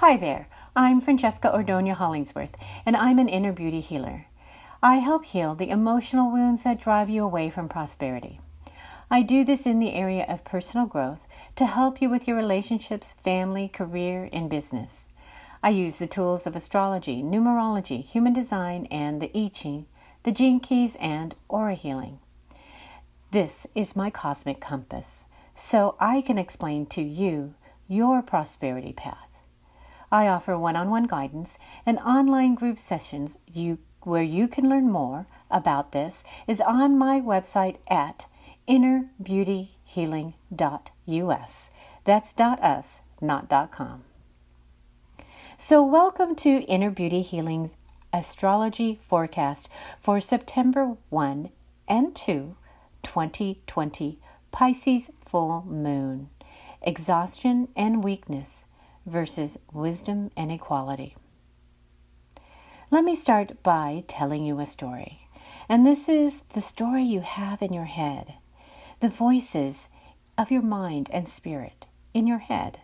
Hi there, I'm Francesca Ordonia Hollingsworth, and I'm an inner beauty healer. I help heal the emotional wounds that drive you away from prosperity. I do this in the area of personal growth to help you with your relationships, family, career, and business. I use the tools of astrology, numerology, human design, and the I Ching, the gene keys, and aura healing. This is my cosmic compass, so I can explain to you your prosperity path. I offer one on one guidance and online group sessions you, where you can learn more about this is on my website at innerbeautyhealing.us. That's .us, not .com. So welcome to Inner Beauty Healing's astrology forecast for September 1 and 2, 2020, Pisces full moon. Exhaustion and weakness versus wisdom and equality. Let me start by telling you a story. And this is the story you have in your head, the voices of your mind and spirit in your head.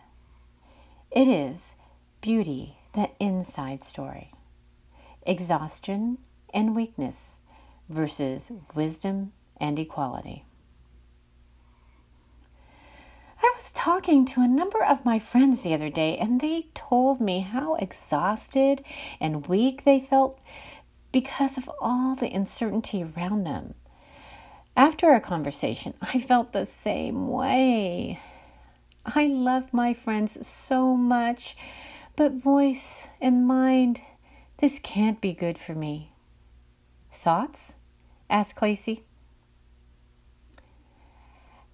It is beauty, the inside story, exhaustion and weakness versus wisdom and equality. I was talking to a number of my friends the other day, and they told me how exhausted and weak they felt because of all the uncertainty around them. After our conversation, I felt the same way. I love my friends so much, but voice and mind, this can't be good for me. Thoughts? asked Clacy.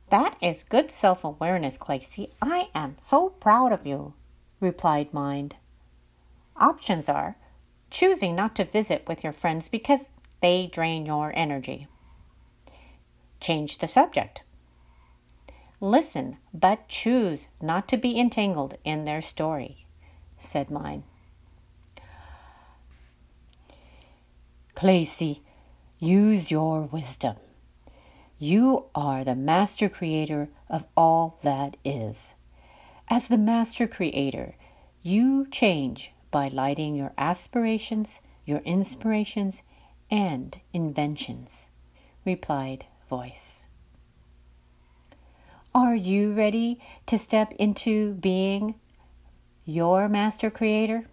That is good self awareness, Clacy. I am so proud of you, replied Mind. Options are choosing not to visit with your friends because they drain your energy. Change the subject. Listen, but choose not to be entangled in their story, said Mind. Clacy, use your wisdom. You are the master creator of all that is. As the master creator, you change by lighting your aspirations, your inspirations, and inventions, replied Voice. Are you ready to step into being your master creator?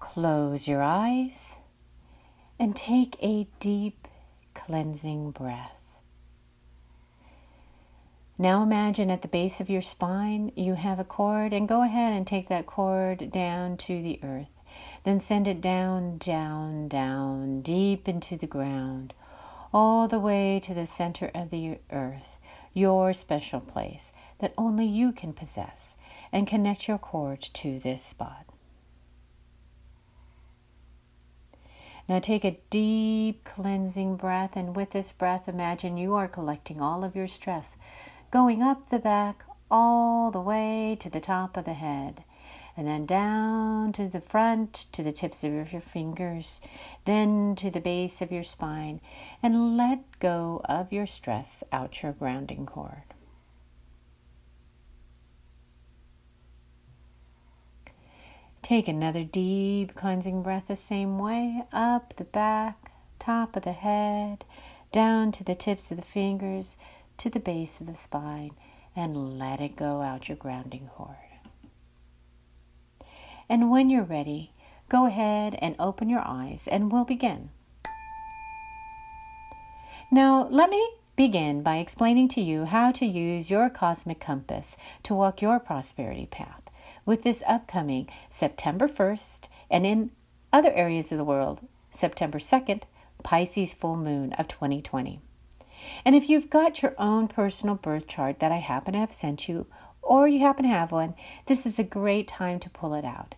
Close your eyes and take a deep cleansing breath. Now imagine at the base of your spine you have a cord, and go ahead and take that cord down to the earth. Then send it down, down, down, deep into the ground, all the way to the center of the earth, your special place that only you can possess, and connect your cord to this spot. Now take a deep cleansing breath, and with this breath, imagine you are collecting all of your stress, going up the back all the way to the top of the head, and then down to the front, to the tips of your fingers, then to the base of your spine, and let go of your stress out your grounding cord. Take another deep cleansing breath the same way, up the back, top of the head, down to the tips of the fingers, to the base of the spine, and let it go out your grounding cord. And when you're ready, go ahead and open your eyes and we'll begin. Now, let me begin by explaining to you how to use your cosmic compass to walk your prosperity path with this upcoming September 1st and in other areas of the world, September 2nd, Pisces full moon of 2020. And if you've got your own personal birth chart that I happen to have sent you, or you happen to have one, this is a great time to pull it out.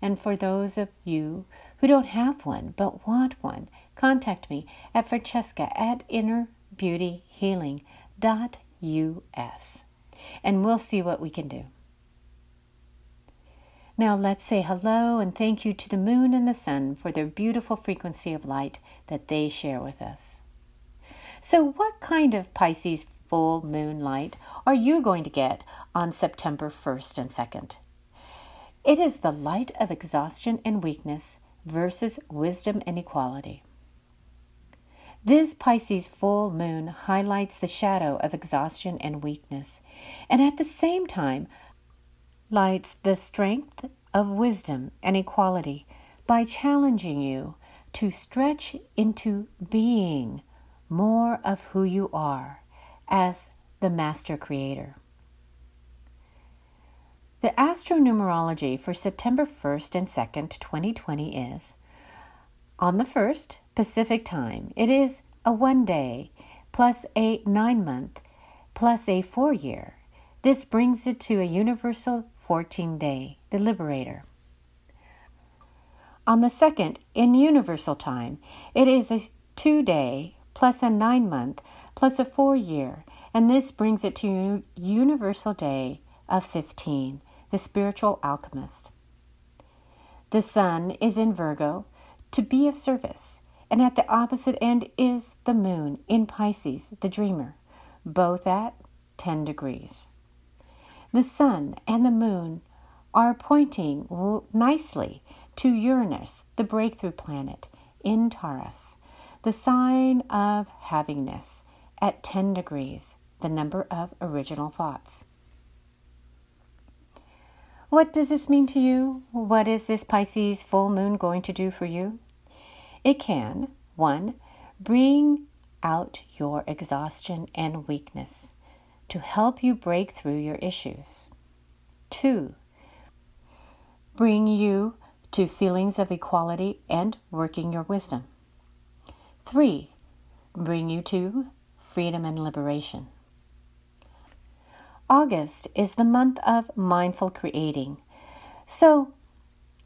And for those of you who don't have one but want one, contact me at francesca at innerbeautyhealing.us and we'll see what we can do. Now let's say hello and thank you to the moon and the sun for their beautiful frequency of light that they share with us. So, what kind of Pisces full moon light are you going to get on September 1st and 2nd? It is the light of exhaustion and weakness versus wisdom and equality. This Pisces full moon highlights the shadow of exhaustion and weakness, and at the same time lights the strength of wisdom and equality by challenging you to stretch into being more of who you are as the master creator. The astronumerology for September 1st and 2nd, 2020 is on the 1st, Pacific time, it is a one day plus a nine month plus a four year. This brings it to a universal 14 day, the Liberator. On the 2nd, in universal time, it is a two day plus a nine month plus a four year, and this brings it to universal day of 15 the spiritual alchemist. The sun is in Virgo to be of service, and at the opposite end is the moon in Pisces, the dreamer, both at 10 degrees. The sun and the moon are pointing nicely to Uranus, the breakthrough planet, in Taurus, the sign of havingness, at 10 degrees, the number of original thoughts. What does this mean to you? What is this Pisces full moon going to do for you? It can, one, bring out your exhaustion and weakness to help you break through your issues. Two, bring you to feelings of equality and working your wisdom. Three, bring you to freedom and liberation. August is the month of mindful creating. So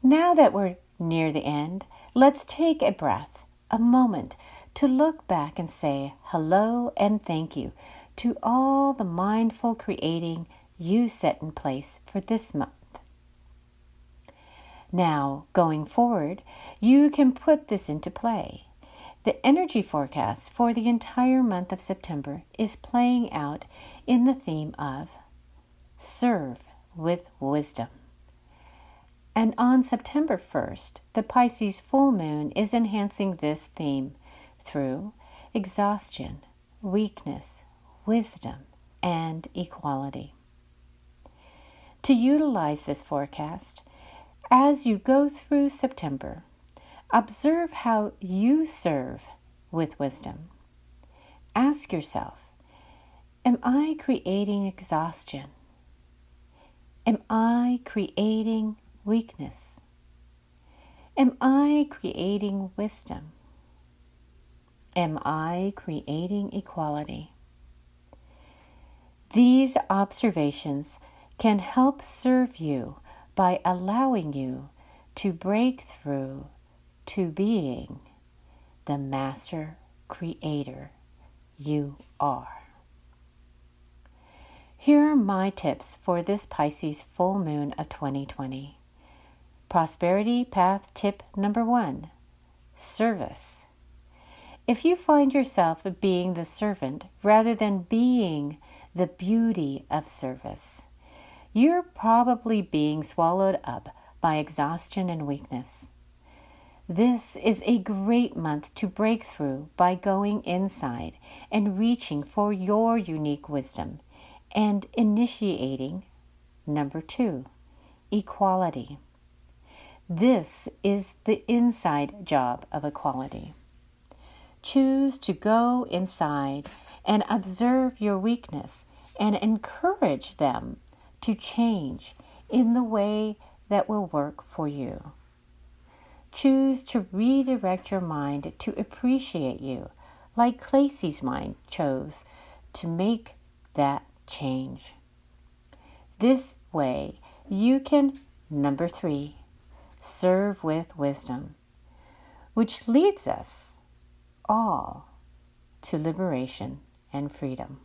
now that we're near the end, let's take a breath, a moment to look back and say hello and thank you to all the mindful creating you set in place for this month. Now, going forward, you can put this into play. The energy forecast for the entire month of September is playing out in the theme of Serve with Wisdom. And on September 1st, the Pisces full moon is enhancing this theme through exhaustion, weakness, wisdom, and equality. To utilize this forecast, as you go through September, Observe how you serve with wisdom. Ask yourself Am I creating exhaustion? Am I creating weakness? Am I creating wisdom? Am I creating equality? These observations can help serve you by allowing you to break through to being the master creator you are. Here are my tips for this Pisces full moon of 2020. Prosperity Path tip number one service. If you find yourself being the servant rather than being the beauty of service, you're probably being swallowed up by exhaustion and weakness. This is a great month to break through by going inside and reaching for your unique wisdom and initiating number two, equality. This is the inside job of equality. Choose to go inside and observe your weakness and encourage them to change in the way that will work for you. Choose to redirect your mind to appreciate you, like Clacy's mind chose to make that change. This way, you can, number three, serve with wisdom, which leads us all to liberation and freedom.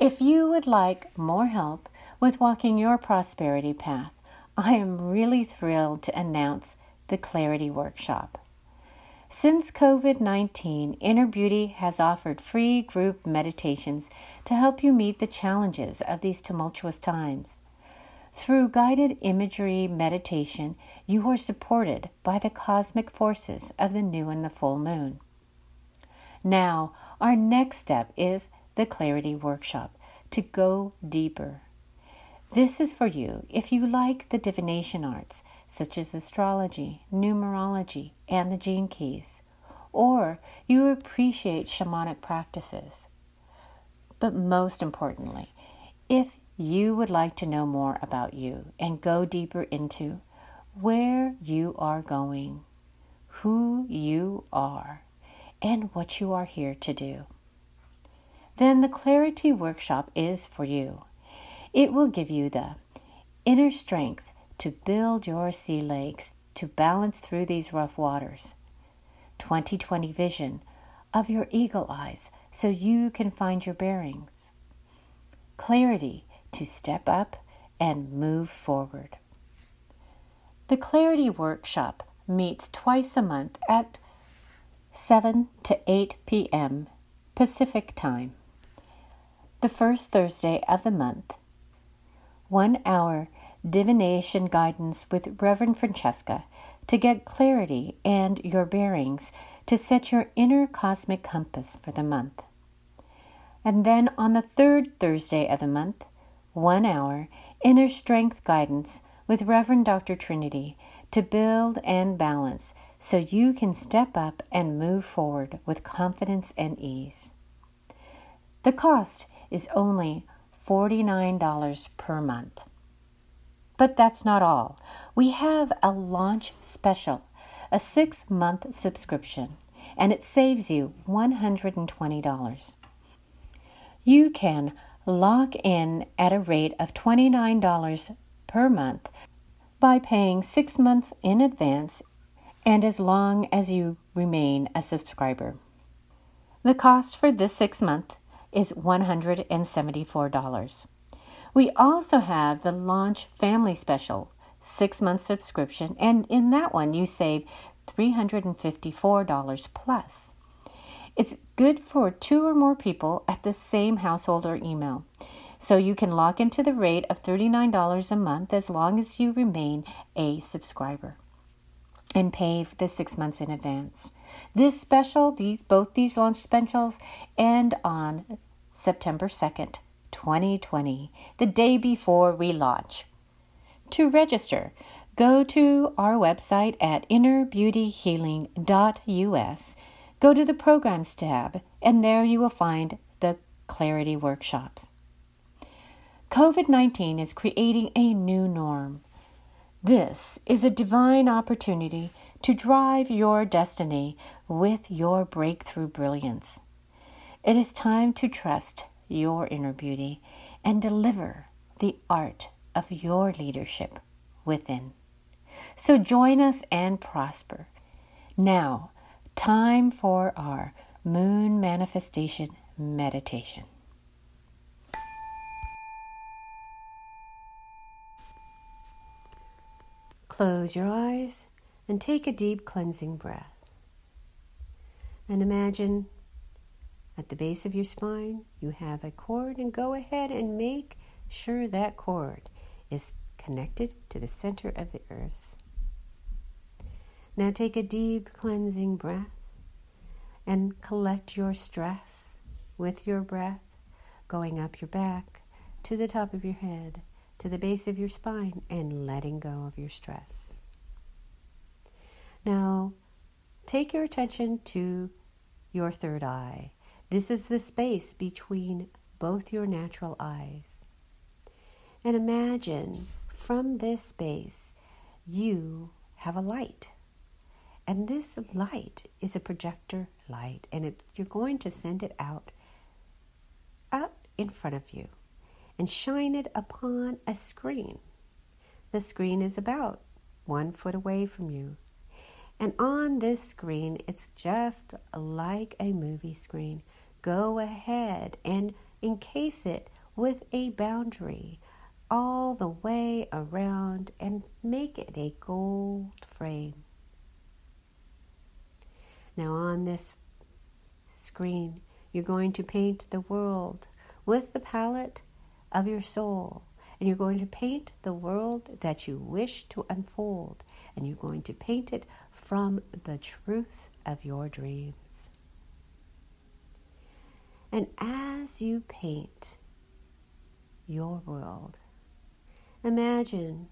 If you would like more help with walking your prosperity path, I am really thrilled to announce the Clarity Workshop. Since COVID 19, Inner Beauty has offered free group meditations to help you meet the challenges of these tumultuous times. Through guided imagery meditation, you are supported by the cosmic forces of the new and the full moon. Now, our next step is the Clarity Workshop to go deeper. This is for you if you like the divination arts, such as astrology, numerology, and the gene keys, or you appreciate shamanic practices. But most importantly, if you would like to know more about you and go deeper into where you are going, who you are, and what you are here to do, then the Clarity Workshop is for you. It will give you the inner strength to build your sea legs to balance through these rough waters. 2020 vision of your eagle eyes so you can find your bearings. Clarity to step up and move forward. The Clarity Workshop meets twice a month at 7 to 8 p.m. Pacific Time. The first Thursday of the month. One hour divination guidance with Reverend Francesca to get clarity and your bearings to set your inner cosmic compass for the month. And then on the third Thursday of the month, one hour inner strength guidance with Reverend Dr. Trinity to build and balance so you can step up and move forward with confidence and ease. The cost is only $49 per month. But that's not all. We have a launch special, a six month subscription, and it saves you $120. You can lock in at a rate of $29 per month by paying six months in advance and as long as you remain a subscriber. The cost for this six month is $174. We also have the Launch Family Special, six month subscription, and in that one you save $354 plus. It's good for two or more people at the same household or email. So you can lock into the rate of $39 a month as long as you remain a subscriber and pay the six months in advance. This special, these both these launch specials end on September 2nd, 2020, the day before we launch. To register, go to our website at innerbeautyhealing.us. Go to the Programs tab, and there you will find the Clarity Workshops. COVID 19 is creating a new norm. This is a divine opportunity to drive your destiny with your breakthrough brilliance. It is time to trust your inner beauty and deliver the art of your leadership within. So join us and prosper. Now, time for our moon manifestation meditation. Close your eyes and take a deep cleansing breath. And imagine at the base of your spine, you have a cord, and go ahead and make sure that cord is connected to the center of the earth. Now take a deep cleansing breath and collect your stress with your breath, going up your back to the top of your head, to the base of your spine, and letting go of your stress. Now take your attention to your third eye this is the space between both your natural eyes. And imagine from this space you have a light. And this light is a projector light, and you're going to send it out, out in front of you and shine it upon a screen. The screen is about one foot away from you. And on this screen, it's just like a movie screen go ahead and encase it with a boundary all the way around and make it a gold frame. Now, on this screen, you're going to paint the world with the palette of your soul. And you're going to paint the world that you wish to unfold. And you're going to paint it from the truth of your dreams. And as you paint your world, imagine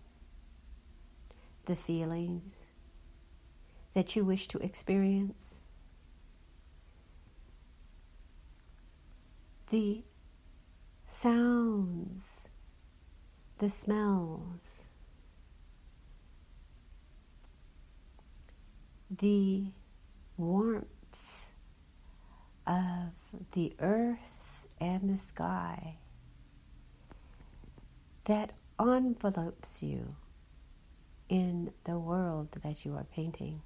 the feelings that you wish to experience, the sounds, the smells, the warmth of the earth and the sky that envelopes you in the world that you are painting.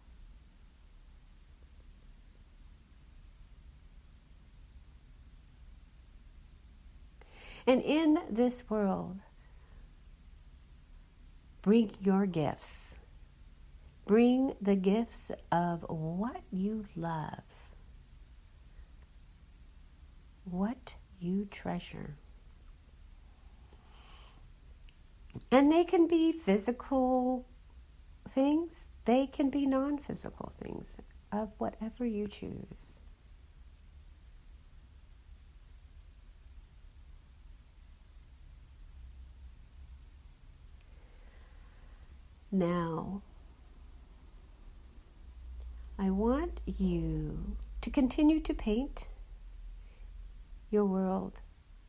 And in this world, bring your gifts. Bring the gifts of what you love, what you treasure. And they can be physical things, they can be non physical things of whatever you choose. Now, I want you to continue to paint your world,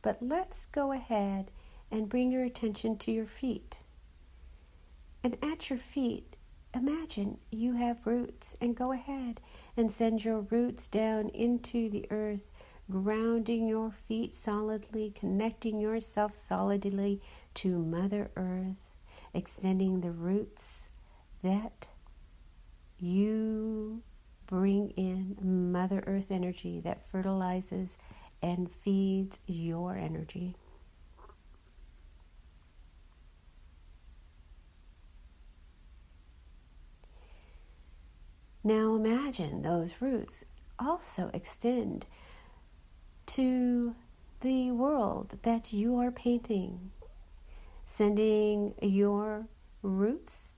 but let's go ahead and bring your attention to your feet. And at your feet, imagine you have roots and go ahead and send your roots down into the earth, grounding your feet solidly, connecting yourself solidly to Mother Earth extending the roots that you bring in Mother Earth energy that fertilizes and feeds your energy. Now imagine those roots also extend to the world that you are painting sending your roots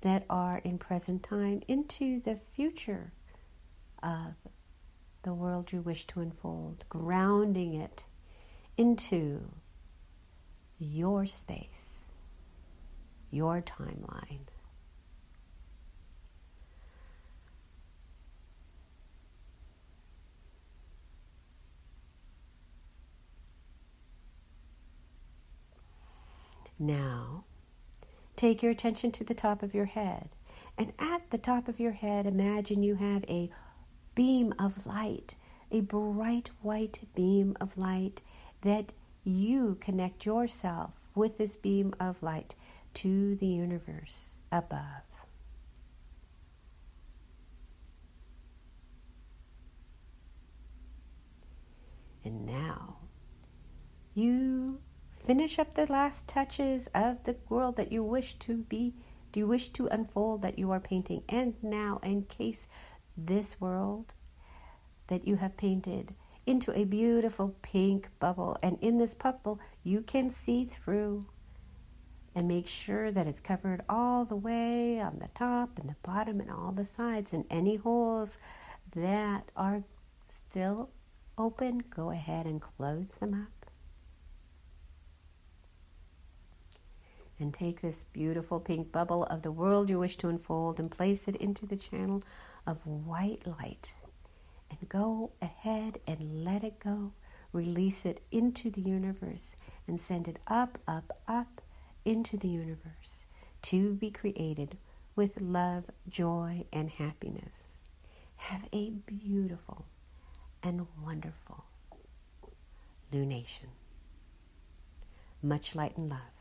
that are in present time into the future of the world you wish to unfold, grounding it into your space, your timeline. Now, take your attention to the top of your head. And at the top of your head, imagine you have a beam of light, a bright white beam of light that you connect yourself with this beam of light to the universe above. And now you Finish up the last touches of the world that you wish to be, do you wish to unfold that you are painting. And now encase this world that you have painted into a beautiful pink bubble. And in this bubble, you can see through and make sure that it's covered all the way on the top and the bottom and all the sides. And any holes that are still open, go ahead and close them up. And take this beautiful pink bubble of the world you wish to unfold and place it into the channel of white light. And go ahead and let it go. Release it into the universe and send it up, up, up into the universe to be created with love, joy, and happiness. Have a beautiful and wonderful lunation. Much light and love.